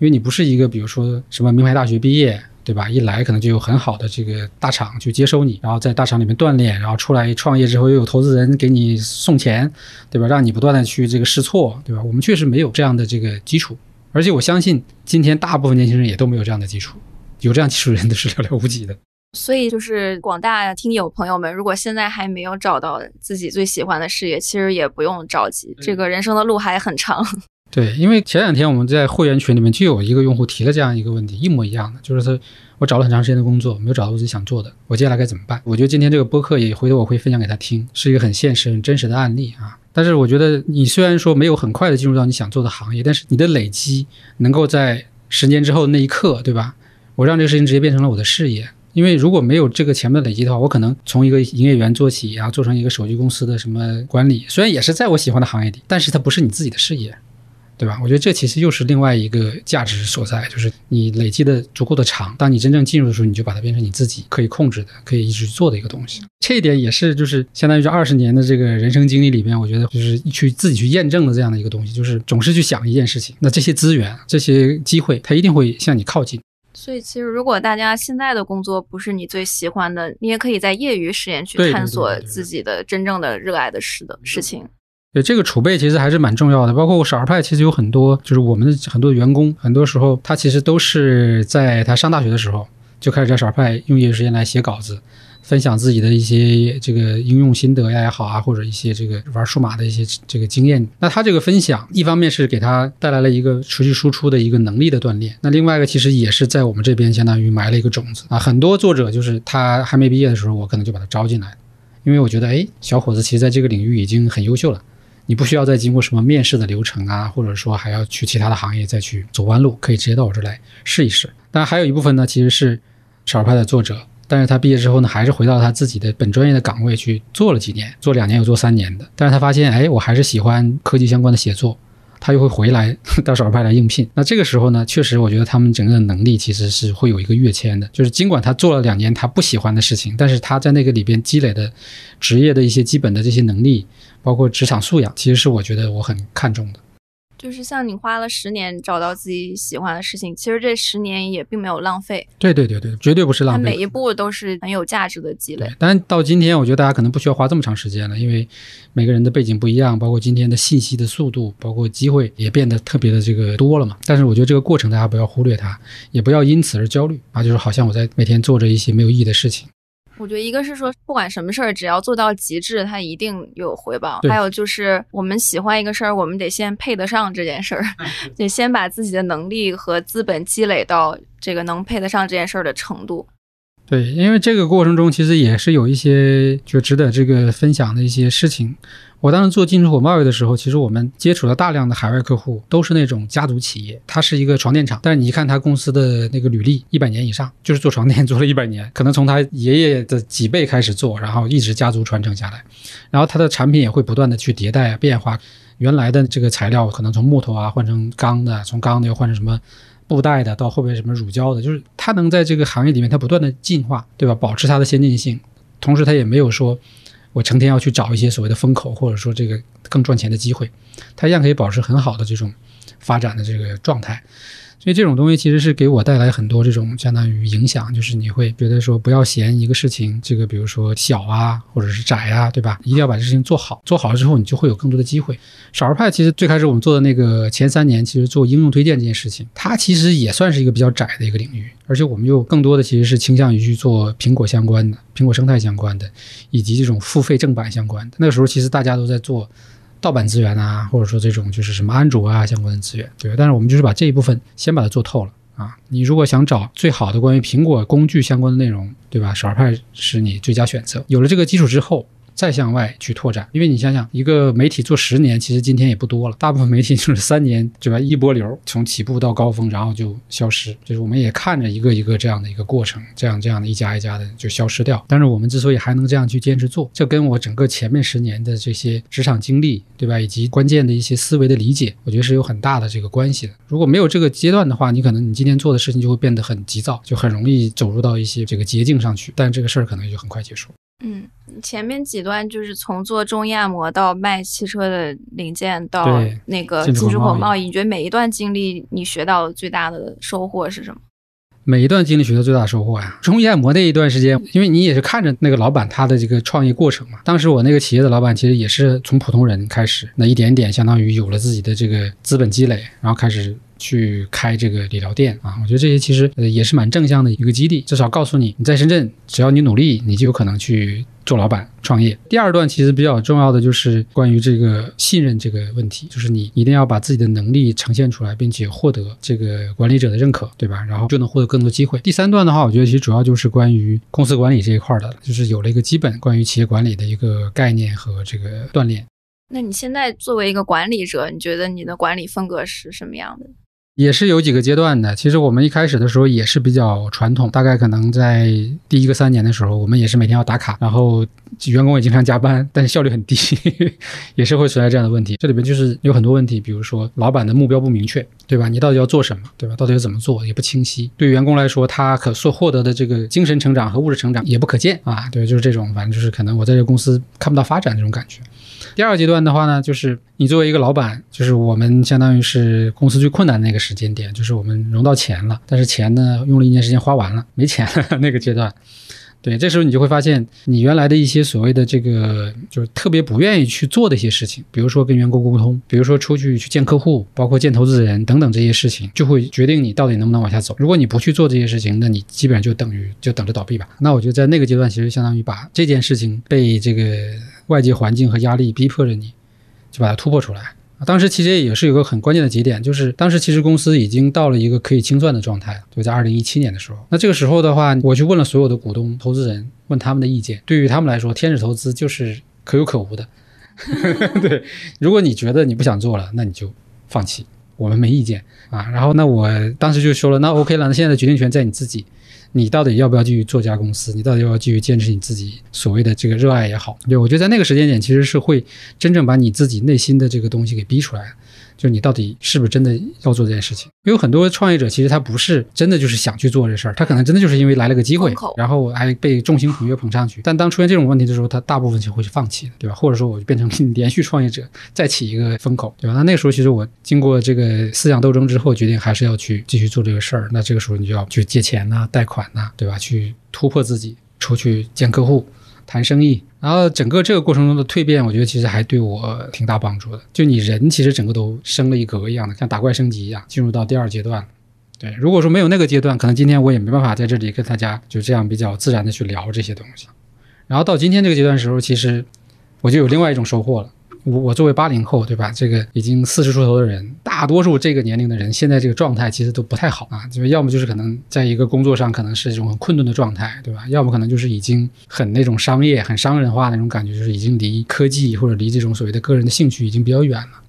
因为你不是一个，比如说什么名牌大学毕业，对吧？一来可能就有很好的这个大厂去接收你，然后在大厂里面锻炼，然后出来创业之后又有投资人给你送钱，对吧？让你不断的去这个试错，对吧？我们确实没有这样的这个基础，而且我相信今天大部分年轻人也都没有这样的基础，有这样基础的人都是寥寥无几的。所以就是广大听友朋友们，如果现在还没有找到自己最喜欢的事业，其实也不用着急，这个人生的路还很长。对，因为前两天我们在会员群里面就有一个用户提了这样一个问题，一模一样的，就是他我找了很长时间的工作，没有找到自己想做的，我接下来该怎么办？我觉得今天这个播客也回头我会分享给他听，是一个很现实、很真实的案例啊。但是我觉得你虽然说没有很快的进入到你想做的行业，但是你的累积能够在十年之后那一刻，对吧？我让这个事情直接变成了我的事业。因为如果没有这个前面的累积的话，我可能从一个营业员做起，然后做成一个手机公司的什么管理，虽然也是在我喜欢的行业里，但是它不是你自己的事业。对吧？我觉得这其实又是另外一个价值所在，就是你累积的足够的长，当你真正进入的时候，你就把它变成你自己可以控制的、可以一直做的一个东西。这一点也是，就是相当于这二十年的这个人生经历里边，我觉得就是去自己去验证的这样的一个东西，就是总是去想一件事情，那这些资源、这些机会，它一定会向你靠近。所以，其实如果大家现在的工作不是你最喜欢的，你也可以在业余时间去探索自己的真正的热爱的事的事情。对这个储备其实还是蛮重要的，包括少儿派，其实有很多，就是我们的很多员工，很多时候他其实都是在他上大学的时候就开始在少儿派用业余时间来写稿子，分享自己的一些这个应用心得呀也好啊，或者一些这个玩数码的一些这个经验。那他这个分享，一方面是给他带来了一个持续输出的一个能力的锻炼，那另外一个其实也是在我们这边相当于埋了一个种子啊。很多作者就是他还没毕业的时候，我可能就把他招进来，因为我觉得哎，小伙子其实在这个领域已经很优秀了。你不需要再经过什么面试的流程啊，或者说还要去其他的行业再去走弯路，可以直接到我这来试一试。当然，还有一部分呢，其实是少儿派的作者，但是他毕业之后呢，还是回到他自己的本专业的岗位去做了几年，做两年又做三年的。但是他发现，哎，我还是喜欢科技相关的写作，他又会回来 [laughs] 到少儿派来应聘。那这个时候呢，确实我觉得他们整个的能力其实是会有一个跃迁的，就是尽管他做了两年他不喜欢的事情，但是他在那个里边积累的职业的一些基本的这些能力。[laughs] 包括职场素养，其实是我觉得我很看重的。就是像你花了十年找到自己喜欢的事情，其实这十年也并没有浪费。对对对对，绝对不是浪费。每一步都是很有价值的积累。但到今天，我觉得大家可能不需要花这么长时间了，因为每个人的背景不一样，包括今天的信息的速度，包括机会也变得特别的这个多了嘛。但是我觉得这个过程大家不要忽略它，也不要因此而焦虑啊，就是好像我在每天做着一些没有意义的事情。我觉得一个是说，不管什么事儿，只要做到极致，它一定有回报。还有就是，我们喜欢一个事儿，我们得先配得上这件事儿，得先把自己的能力和资本积累到这个能配得上这件事儿的程度。对，因为这个过程中其实也是有一些就值得这个分享的一些事情。我当时做进出口贸易的时候，其实我们接触了大量的海外客户，都是那种家族企业。他是一个床垫厂，但是你一看他公司的那个履历，一百年以上，就是做床垫做了一百年，可能从他爷爷的几辈开始做，然后一直家族传承下来。然后他的产品也会不断的去迭代啊变化，原来的这个材料可能从木头啊换成钢的，从钢的又换成什么布袋的，到后边什么乳胶的，就是他能在这个行业里面他不断的进化，对吧？保持它的先进性，同时他也没有说。我成天要去找一些所谓的风口，或者说这个更赚钱的机会，它一样可以保持很好的这种发展的这个状态。所以这种东西其实是给我带来很多这种相当于影响，就是你会觉得说不要嫌一个事情这个比如说小啊，或者是窄啊，对吧？一定要把这事情做好，做好了之后你就会有更多的机会。少儿派其实最开始我们做的那个前三年，其实做应用推荐这件事情，它其实也算是一个比较窄的一个领域，而且我们又更多的其实是倾向于去做苹果相关的、苹果生态相关的，以及这种付费正版相关的。那个时候其实大家都在做。盗版资源啊，或者说这种就是什么安卓啊相关的资源，对但是我们就是把这一部分先把它做透了啊。你如果想找最好的关于苹果工具相关的内容，对吧？少儿派是你最佳选择。有了这个基础之后。再向外去拓展，因为你想想，一个媒体做十年，其实今天也不多了。大部分媒体就是三年，对吧？一波流从起步到高峰，然后就消失。就是我们也看着一个一个这样的一个过程，这样这样的一家一家的就消失掉。但是我们之所以还能这样去坚持做，这跟我整个前面十年的这些职场经历，对吧？以及关键的一些思维的理解，我觉得是有很大的这个关系的。如果没有这个阶段的话，你可能你今天做的事情就会变得很急躁，就很容易走入到一些这个捷径上去。但这个事儿可能就很快结束。嗯，前面几段就是从做中医按摩到卖汽车的零件，到那个进出口贸易，你觉得每一段经历你学到最大的收获是什么？每一段经历学到最大的收获呀，中医按摩那一段时间，因为你也是看着那个老板他的这个创业过程嘛。当时我那个企业的老板其实也是从普通人开始，那一点点相当于有了自己的这个资本积累，然后开始。去开这个理疗店啊，我觉得这些其实呃也是蛮正向的一个激励，至少告诉你你在深圳，只要你努力，你就有可能去做老板创业。第二段其实比较重要的就是关于这个信任这个问题，就是你一定要把自己的能力呈现出来，并且获得这个管理者的认可，对吧？然后就能获得更多机会。第三段的话，我觉得其实主要就是关于公司管理这一块的，就是有了一个基本关于企业管理的一个概念和这个锻炼。那你现在作为一个管理者，你觉得你的管理风格是什么样的？也是有几个阶段的。其实我们一开始的时候也是比较传统，大概可能在第一个三年的时候，我们也是每天要打卡，然后员工也经常加班，但是效率很低，[laughs] 也是会存在这样的问题。这里边就是有很多问题，比如说老板的目标不明确，对吧？你到底要做什么，对吧？到底要怎么做也不清晰。对员工来说，他可所获得的这个精神成长和物质成长也不可见啊。对，就是这种，反正就是可能我在这个公司看不到发展这种感觉。第二个阶段的话呢，就是你作为一个老板，就是我们相当于是公司最困难的那个时间点，就是我们融到钱了，但是钱呢用了一年时间花完了，没钱了 [laughs] 那个阶段。对，这时候你就会发现，你原来的一些所谓的这个，就是特别不愿意去做的一些事情，比如说跟员工沟通，比如说出去去见客户，包括见投资人等等这些事情，就会决定你到底能不能往下走。如果你不去做这些事情，那你基本上就等于就等着倒闭吧。那我觉得在那个阶段，其实相当于把这件事情被这个外界环境和压力逼迫着你，就把它突破出来。当时其实也是有个很关键的节点，就是当时其实公司已经到了一个可以清算的状态，就在二零一七年的时候。那这个时候的话，我去问了所有的股东、投资人，问他们的意见。对于他们来说，天使投资就是可有可无的。[laughs] 对，如果你觉得你不想做了，那你就放弃，我们没意见啊。然后那我当时就说了，那 OK 了，那现在的决定权在你自己。你到底要不要继续做家公司？你到底要不要继续坚持你自己所谓的这个热爱也好？对，我觉得在那个时间点，其实是会真正把你自己内心的这个东西给逼出来的。就是你到底是不是真的要做这件事情？因为很多创业者其实他不是真的就是想去做这事儿，他可能真的就是因为来了个机会，然后还被众星捧月捧上去。但当出现这种问题的时候，他大部分就会去放弃的，对吧？或者说我就变成 [laughs] 连续创业者，再起一个风口，对吧？那那个时候其实我经过这个思想斗争之后，决定还是要去继续做这个事儿。那这个时候你就要去借钱呐、贷款呐，对吧？去突破自己，出去见客户。谈生意，然后整个这个过程中的蜕变，我觉得其实还对我挺大帮助的。就你人其实整个都升了一格一样的，像打怪升级一样，进入到第二阶段。对，如果说没有那个阶段，可能今天我也没办法在这里跟大家就这样比较自然的去聊这些东西。然后到今天这个阶段的时候，其实我就有另外一种收获了。我我作为八零后，对吧？这个已经四十出头的人，大多数这个年龄的人，现在这个状态其实都不太好啊，就是要么就是可能在一个工作上可能是这种很困顿的状态，对吧？要么可能就是已经很那种商业、很商人化那种感觉，就是已经离科技或者离这种所谓的个人的兴趣已经比较远了。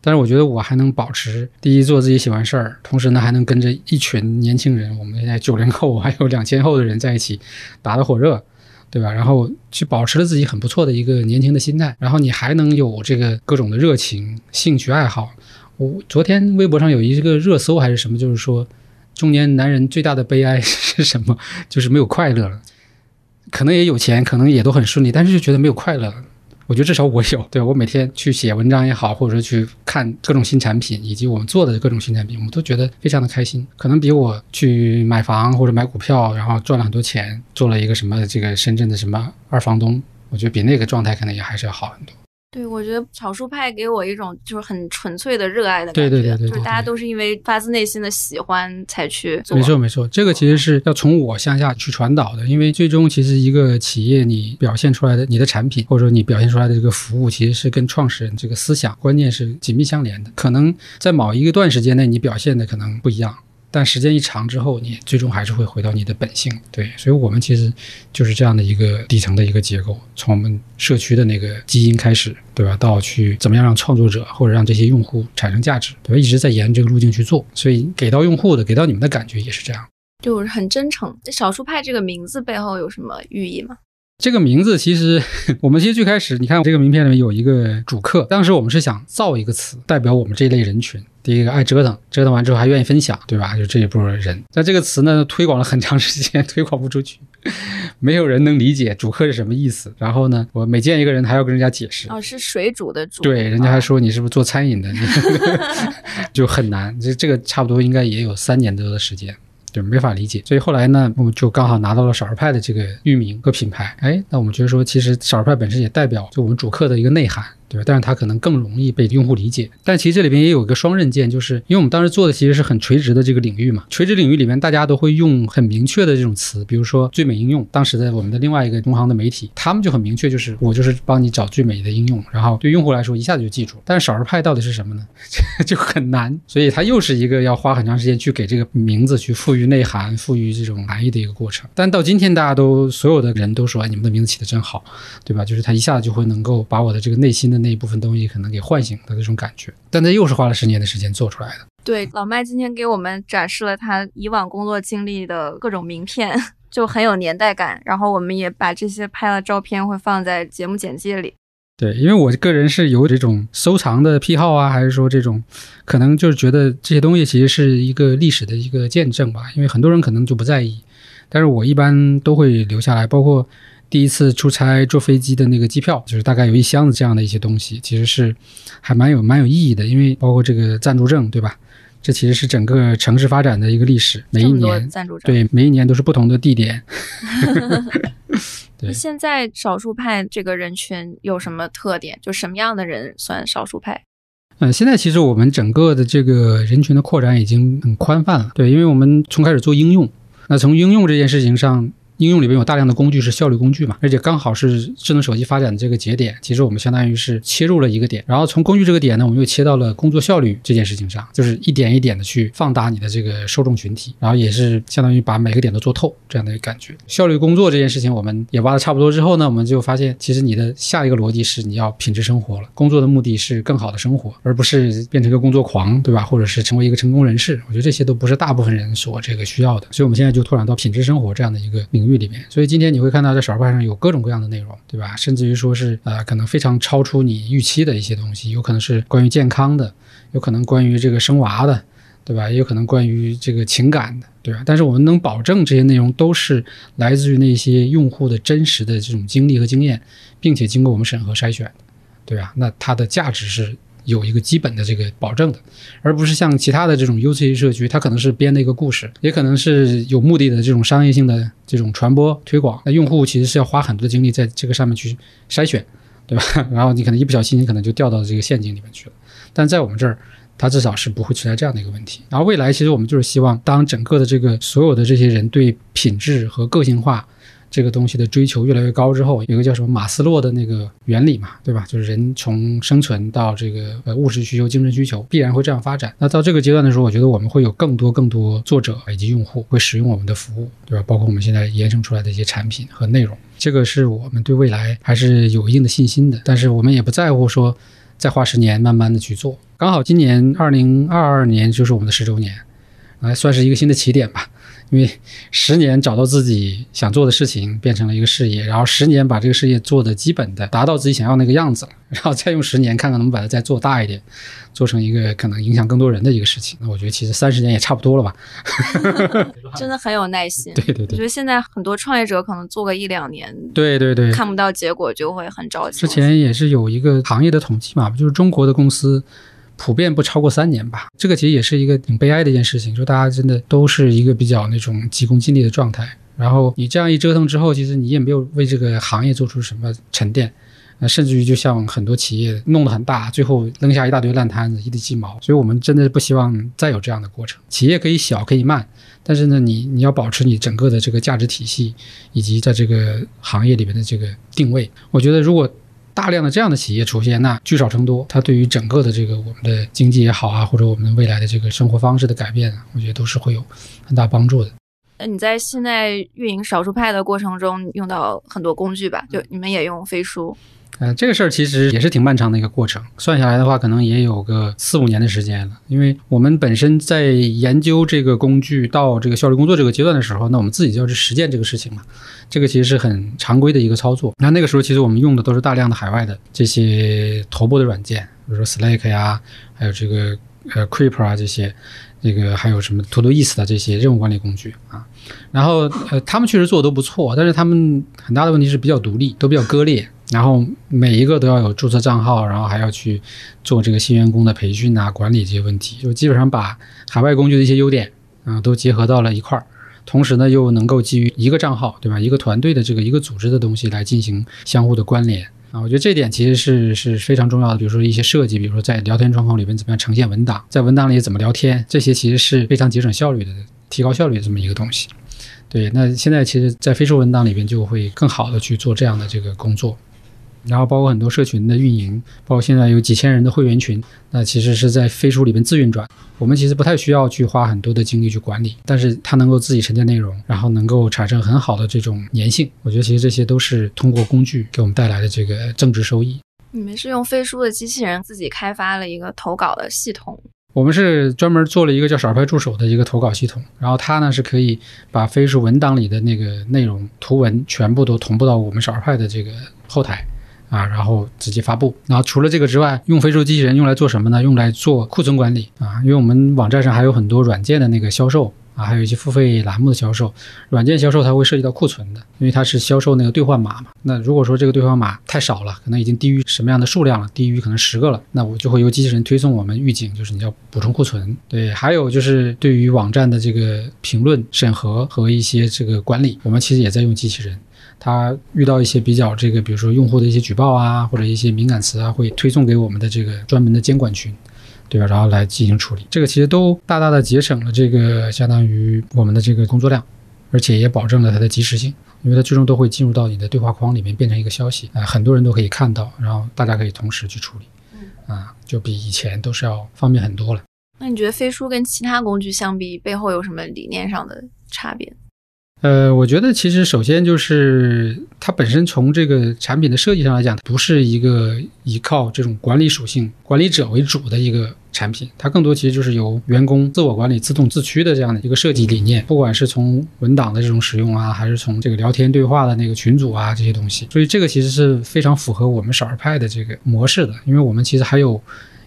但是我觉得我还能保持第一做自己喜欢事儿，同时呢还能跟着一群年轻人，我们现在九零后还有两千后的人在一起打得火热，对吧？然后去保持了自己很不错的一个年轻的心态，然后你还能有这个各种的热情、兴趣爱好。我昨天微博上有一个热搜还是什么，就是说中年男人最大的悲哀 [laughs] 是什么？就是没有快乐了。可能也有钱，可能也都很顺利，但是就觉得没有快乐了。我觉得至少我有，对我每天去写文章也好，或者说去看各种新产品，以及我们做的各种新产品，我们都觉得非常的开心。可能比我去买房或者买股票，然后赚了很多钱，做了一个什么这个深圳的什么二房东，我觉得比那个状态可能也还是要好很多。对，我觉得少数派给我一种就是很纯粹的热爱的感觉，对对对对对就是大家都是因为发自内心的喜欢才去做。没错没错，这个其实是要从我向下去传导的，因为最终其实一个企业你表现出来的你的产品，或者说你表现出来的这个服务，其实是跟创始人这个思想观念是紧密相连的。可能在某一个段时间内你表现的可能不一样。但时间一长之后，你最终还是会回到你的本性。对，所以我们其实就是这样的一个底层的一个结构，从我们社区的那个基因开始，对吧？到去怎么样让创作者或者让这些用户产生价值，对吧？一直在沿这个路径去做，所以给到用户的，给到你们的感觉也是这样。就是很真诚。这少数派这个名字背后有什么寓意吗？这个名字其实，[laughs] 我们其实最开始，你看这个名片里面有一个主客，当时我们是想造一个词，代表我们这一类人群。第一个爱折腾，折腾完之后还愿意分享，对吧？就这一波人。但这个词呢，推广了很长时间，[laughs] 推广不出去，没有人能理解主客是什么意思。然后呢，我每见一个人还要跟人家解释。哦，是水煮的煮。对，人家还说你是不是做餐饮的，[laughs] [laughs] 就很难。这这个差不多应该也有三年多的时间。就没法理解，所以后来呢，我们就刚好拿到了少儿派的这个域名和品牌。哎，那我们觉得说，其实少儿派本身也代表就我们主客的一个内涵。对吧？但是它可能更容易被用户理解。但其实这里边也有一个双刃剑，就是因为我们当时做的其实是很垂直的这个领域嘛。垂直领域里面，大家都会用很明确的这种词，比如说最美应用。当时的我们的另外一个同行的媒体，他们就很明确，就是我就是帮你找最美的应用，然后对用户来说一下子就记住。但是少儿派到底是什么呢？[laughs] 就很难。所以它又是一个要花很长时间去给这个名字去赋予内涵、赋予这种含义的一个过程。但到今天，大家都所有的人都说，哎，你们的名字起的真好，对吧？就是它一下子就会能够把我的这个内心的那一部分东西可能给唤醒的这种感觉，但这又是花了十年的时间做出来的。对，老麦今天给我们展示了他以往工作经历的各种名片，[laughs] 就很有年代感。然后我们也把这些拍了照片，会放在节目简介里。对，因为我个人是有这种收藏的癖好啊，还是说这种可能就是觉得这些东西其实是一个历史的一个见证吧。因为很多人可能就不在意，但是我一般都会留下来，包括。第一次出差坐飞机的那个机票，就是大概有一箱子这样的一些东西，其实是还蛮有蛮有意义的，因为包括这个暂住证，对吧？这其实是整个城市发展的一个历史，每一年暂住证对每一年都是不同的地点。[laughs] 对，现在少数派这个人群有什么特点？就什么样的人算少数派？嗯，现在其实我们整个的这个人群的扩展已经很宽泛了，对，因为我们从开始做应用，那从应用这件事情上。应用里面有大量的工具是效率工具嘛，而且刚好是智能手机发展的这个节点，其实我们相当于是切入了一个点，然后从工具这个点呢，我们又切到了工作效率这件事情上，就是一点一点的去放大你的这个受众群体，然后也是相当于把每个点都做透这样的一个感觉。效率工作这件事情我们也挖的差不多之后呢，我们就发现其实你的下一个逻辑是你要品质生活了，工作的目的是更好的生活，而不是变成一个工作狂，对吧？或者是成为一个成功人士，我觉得这些都不是大部分人所这个需要的，所以我们现在就拓展到品质生活这样的一个领域。域里面，所以今天你会看到在少儿派上有各种各样的内容，对吧？甚至于说是呃，可能非常超出你预期的一些东西，有可能是关于健康的，有可能关于这个生娃的，对吧？也有可能关于这个情感的，对吧？但是我们能保证这些内容都是来自于那些用户的真实的这种经历和经验，并且经过我们审核筛选，对吧？那它的价值是。有一个基本的这个保证的，而不是像其他的这种 UC 社区，它可能是编的一个故事，也可能是有目的的这种商业性的这种传播推广。那用户其实是要花很多的精力在这个上面去筛选，对吧？[laughs] 然后你可能一不小心，你可能就掉到这个陷阱里面去了。但在我们这儿，它至少是不会存在这样的一个问题。然后未来，其实我们就是希望，当整个的这个所有的这些人对品质和个性化这个东西的追求越来越高之后，有个叫什么马斯洛的那个原理嘛，对吧？就是人从生存到这个呃物质需求、精神需求，必然会这样发展。那到这个阶段的时候，我觉得我们会有更多更多作者以及用户会使用我们的服务，对吧？包括我们现在延伸出来的一些产品和内容，这个是我们对未来还是有一定的信心的。但是我们也不在乎说再花十年慢慢的去做。刚好今年二零二二年就是我们的十周年，来算是一个新的起点吧。因为十年找到自己想做的事情，变成了一个事业，然后十年把这个事业做的基本的达到自己想要那个样子了，然后再用十年看看能不能把它再做大一点，做成一个可能影响更多人的一个事情。那我觉得其实三十年也差不多了吧。真的很有耐心。对对对，我觉得现在很多创业者可能做个一两年，对对对，看不到结果就会很着急。之前也是有一个行业的统计嘛，就是中国的公司。普遍不超过三年吧，这个其实也是一个挺悲哀的一件事情，就大家真的都是一个比较那种急功近利的状态。然后你这样一折腾之后，其实你也没有为这个行业做出什么沉淀，呃，甚至于就像很多企业弄得很大，最后扔下一大堆烂摊子，一地鸡毛。所以我们真的不希望再有这样的过程。企业可以小，可以慢，但是呢，你你要保持你整个的这个价值体系以及在这个行业里面的这个定位。我觉得如果。大量的这样的企业出现，那聚少成多，它对于整个的这个我们的经济也好啊，或者我们未来的这个生活方式的改变啊，我觉得都是会有很大帮助的。那你在现在运营少数派的过程中用到很多工具吧？就你们也用飞书。呃，这个事儿其实也是挺漫长的一个过程，算下来的话，可能也有个四五年的时间了。因为我们本身在研究这个工具到这个效率工作这个阶段的时候，那我们自己就要去实践这个事情嘛，这个其实是很常规的一个操作。那那个时候，其实我们用的都是大量的海外的这些头部的软件，比如说 Slack 呀，还有这个呃 Creeper 啊这些，这个还有什么 Todoist 的这些任务管理工具啊。然后呃，他们确实做的都不错，但是他们很大的问题是比较独立，都比较割裂。然后每一个都要有注册账号，然后还要去做这个新员工的培训啊、管理这些问题，就基本上把海外工具的一些优点啊都结合到了一块儿，同时呢又能够基于一个账号，对吧？一个团队的这个一个组织的东西来进行相互的关联啊，我觉得这点其实是是非常重要的。比如说一些设计，比如说在聊天窗口里面怎么样呈现文档，在文档里怎么聊天，这些其实是非常节省效率的、提高效率的这么一个东西。对，那现在其实，在飞书文档里边就会更好的去做这样的这个工作。然后包括很多社群的运营，包括现在有几千人的会员群，那其实是在飞书里面自运转。我们其实不太需要去花很多的精力去管理，但是它能够自己沉淀内容，然后能够产生很好的这种粘性。我觉得其实这些都是通过工具给我们带来的这个增值收益。你们是用飞书的机器人自己开发了一个投稿的系统？我们是专门做了一个叫少儿派助手的一个投稿系统，然后它呢是可以把飞书文档里的那个内容图文全部都同步到我们少儿派的这个后台。啊，然后直接发布。然后除了这个之外，用非洲机器人用来做什么呢？用来做库存管理啊。因为我们网站上还有很多软件的那个销售啊，还有一些付费栏目的销售。软件销售它会涉及到库存的，因为它是销售那个兑换码嘛。那如果说这个兑换码太少了，可能已经低于什么样的数量了，低于可能十个了，那我就会由机器人推送我们预警，就是你要补充库存。对，还有就是对于网站的这个评论审核和一些这个管理，我们其实也在用机器人。它遇到一些比较这个，比如说用户的一些举报啊，或者一些敏感词啊，会推送给我们的这个专门的监管群，对吧？然后来进行处理。这个其实都大大的节省了这个相当于我们的这个工作量，而且也保证了它的及时性，因为它最终都会进入到你的对话框里面变成一个消息啊，很多人都可以看到，然后大家可以同时去处理，啊，就比以前都是要方便很多了。那你觉得飞书跟其他工具相比，背后有什么理念上的差别？呃，我觉得其实首先就是它本身从这个产品的设计上来讲，不是一个依靠这种管理属性、管理者为主的一个产品，它更多其实就是由员工自我管理、自动自驱的这样的一个设计理念。不管是从文档的这种使用啊，还是从这个聊天对话的那个群组啊这些东西，所以这个其实是非常符合我们少儿派的这个模式的。因为我们其实还有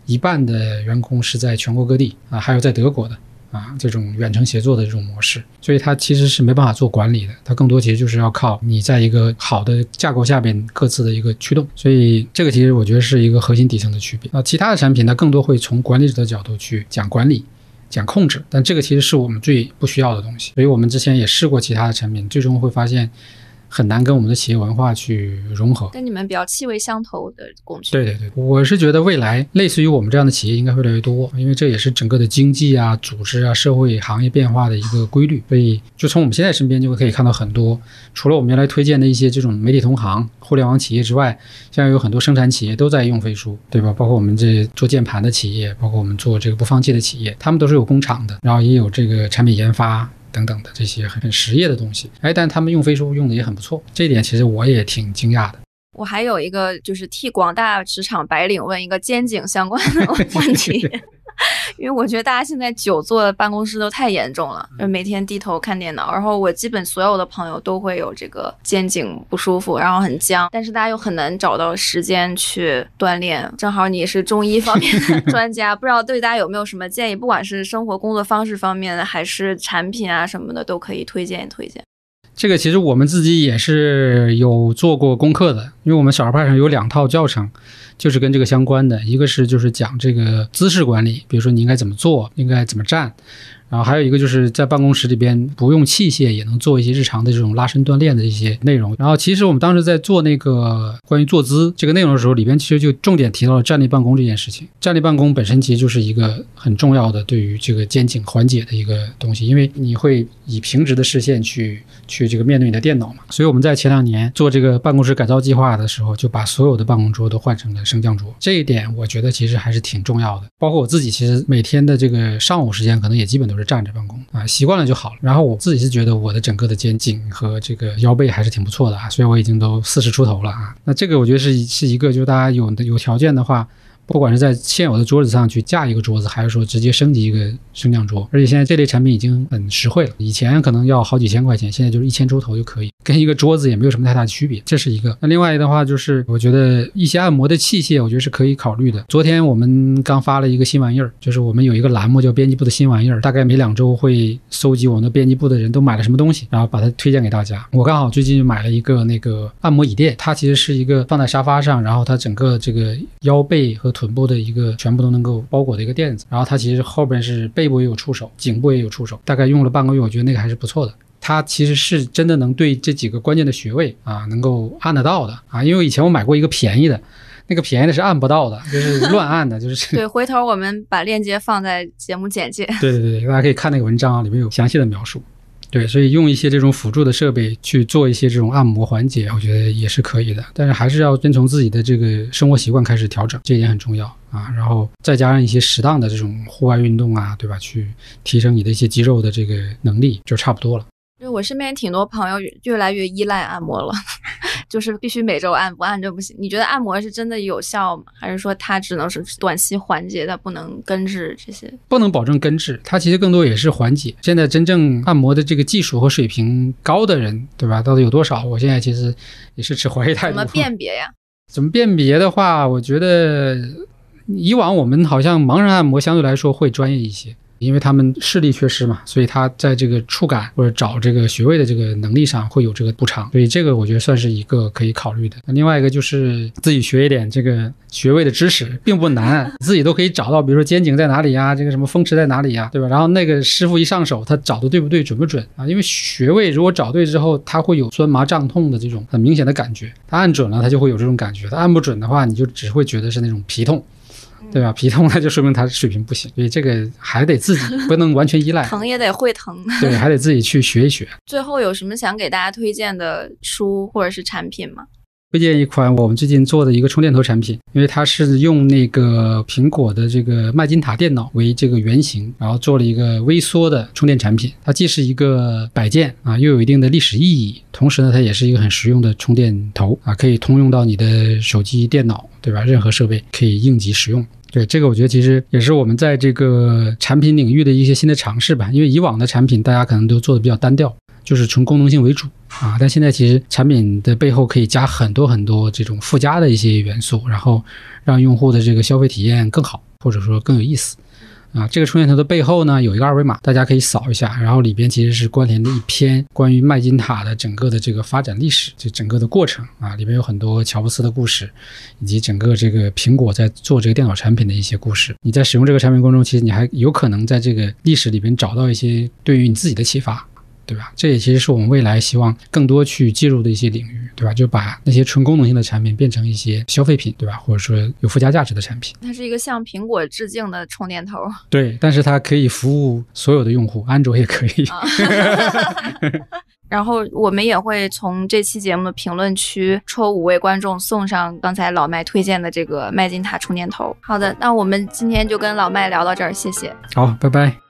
一半的员工是在全国各地啊，还有在德国的。啊，这种远程协作的这种模式，所以它其实是没办法做管理的，它更多其实就是要靠你在一个好的架构下边各自的一个驱动，所以这个其实我觉得是一个核心底层的区别。那其他的产品呢，更多会从管理者的角度去讲管理、讲控制，但这个其实是我们最不需要的东西。所以我们之前也试过其他的产品，最终会发现，很难跟我们的企业文化去融合。跟你们比较气味相投的工具。对对对，我是觉得未来类似于我们这样的企业应该会越来越多，因为这也是整个的经济啊、组织啊、社会行业变化的一个规律。所以，就从我们现在身边就会可以看到很多，除了我们原来推荐的一些这种媒体同行、互联网企业之外，现在有很多生产企业都在用飞书，对吧？包括我们这做键盘的企业，包括我们做这个不放弃的企业，他们都是有工厂的，然后也有这个产品研发。等等的这些很很实业的东西，哎，但他们用飞书用的也很不错，这一点其实我也挺惊讶的。我还有一个就是替广大职场白领问一个肩颈相关的问题。[laughs] 因为我觉得大家现在久坐办公室都太严重了，就每天低头看电脑。然后我基本所有的朋友都会有这个肩颈不舒服，然后很僵。但是大家又很难找到时间去锻炼。正好你是中医方面的 [laughs] 专家，不知道对大家有没有什么建议？不管是生活工作方式方面，还是产品啊什么的，都可以推荐一推荐。这个其实我们自己也是有做过功课的，因为我们小儿派上有两套教程。就是跟这个相关的，一个是就是讲这个姿势管理，比如说你应该怎么做，应该怎么站。然后还有一个就是在办公室里边不用器械也能做一些日常的这种拉伸锻炼的一些内容。然后其实我们当时在做那个关于坐姿这个内容的时候，里边其实就重点提到了站立办公这件事情。站立办公本身其实就是一个很重要的对于这个肩颈缓解的一个东西，因为你会以平直的视线去去这个面对你的电脑嘛。所以我们在前两年做这个办公室改造计划的时候，就把所有的办公桌都换成了升降桌。这一点我觉得其实还是挺重要的。包括我自己，其实每天的这个上午时间可能也基本都是。站着办公啊，习惯了就好了。然后我自己是觉得我的整个的肩颈和这个腰背还是挺不错的啊，所以我已经都四十出头了啊。那这个我觉得是是一个，就是大家有的有条件的话。不管是在现有的桌子上去架一个桌子，还是说直接升级一个升降桌，而且现在这类产品已经很实惠了。以前可能要好几千块钱，现在就是一千出头就可以，跟一个桌子也没有什么太大的区别。这是一个。那另外的话就是，我觉得一些按摩的器械，我觉得是可以考虑的。昨天我们刚发了一个新玩意儿，就是我们有一个栏目叫编辑部的新玩意儿，大概每两周会搜集我们编辑部的人都买了什么东西，然后把它推荐给大家。我刚好最近买了一个那个按摩椅垫，它其实是一个放在沙发上，然后它整个这个腰背和臀部的一个全部都能够包裹的一个垫子，然后它其实后边是背部也有触手，颈部也有触手，大概用了半个月，我觉得那个还是不错的。它其实是真的能对这几个关键的穴位啊，能够按得到的啊。因为以前我买过一个便宜的，那个便宜的是按不到的，就是乱按的，就是 [laughs] 对。回头我们把链接放在节目简介。对对对，大家可以看那个文章啊，里面有详细的描述。对，所以用一些这种辅助的设备去做一些这种按摩缓解，我觉得也是可以的。但是还是要遵从自己的这个生活习惯开始调整，这一点很重要啊。然后再加上一些适当的这种户外运动啊，对吧？去提升你的一些肌肉的这个能力，就差不多了。因为我身边挺多朋友越来越依赖按摩了，就是必须每周按，不按就不行。你觉得按摩是真的有效吗？还是说它只能是短期缓解，它不能根治这些？不能保证根治，它其实更多也是缓解。现在真正按摩的这个技术和水平高的人，对吧？到底有多少？我现在其实也是持怀疑态度。怎么 [laughs] 辨别呀？怎么辨别的话，我觉得以往我们好像盲人按摩相对来说会专业一些。因为他们视力缺失嘛，所以他在这个触感或者找这个穴位的这个能力上会有这个补偿，所以这个我觉得算是一个可以考虑的。那另外一个就是自己学一点这个穴位的知识，并不难，自己都可以找到，比如说肩颈在哪里呀，这个什么风池在哪里呀，对吧？然后那个师傅一上手，他找的对不对，准不准啊？因为穴位如果找对之后，他会有酸麻胀痛的这种很明显的感觉，他按准了，他就会有这种感觉；他按不准的话，你就只会觉得是那种皮痛。对吧？皮痛那就说明他水平不行，所以这个还得自己 [laughs] 不能完全依赖，疼也得会疼。对，还得自己去学一学。[laughs] 最后有什么想给大家推荐的书或者是产品吗？推荐一款我们最近做的一个充电头产品，因为它是用那个苹果的这个麦金塔电脑为这个原型，然后做了一个微缩的充电产品。它既是一个摆件啊，又有一定的历史意义，同时呢，它也是一个很实用的充电头啊，可以通用到你的手机、电脑，对吧？任何设备可以应急使用。对这个，我觉得其实也是我们在这个产品领域的一些新的尝试吧。因为以往的产品大家可能都做的比较单调，就是纯功能性为主啊。但现在其实产品的背后可以加很多很多这种附加的一些元素，然后让用户的这个消费体验更好，或者说更有意思。啊，这个充电头的背后呢有一个二维码，大家可以扫一下，然后里边其实是关联的一篇关于麦金塔的整个的这个发展历史，就整个的过程啊，里边有很多乔布斯的故事，以及整个这个苹果在做这个电脑产品的一些故事。你在使用这个产品过程中，其实你还有可能在这个历史里边找到一些对于你自己的启发。对吧？这也其实是我们未来希望更多去介入的一些领域，对吧？就把那些纯功能性的产品变成一些消费品，对吧？或者说有附加价值的产品。它是一个向苹果致敬的充电头。对，但是它可以服务所有的用户，安卓也可以。啊然后我们也会从这期节目的评论区抽五位观众送上刚才老麦推荐的这个麦金塔充电头。好的，那我们今天就跟老麦聊到这儿，谢谢。好，拜拜。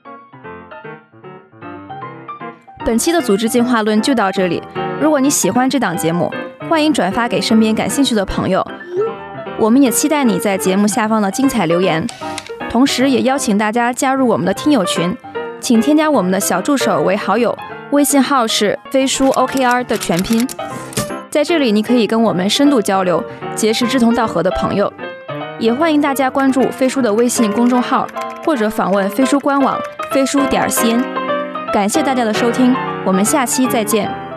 本期的组织进化论就到这里。如果你喜欢这档节目，欢迎转发给身边感兴趣的朋友。我们也期待你在节目下方的精彩留言，同时也邀请大家加入我们的听友群，请添加我们的小助手为好友，微信号是飞书 OKR 的全拼。在这里，你可以跟我们深度交流，结识志同道合的朋友。也欢迎大家关注飞书的微信公众号，或者访问飞书官网飞书点 cn。感谢大家的收听，我们下期再见。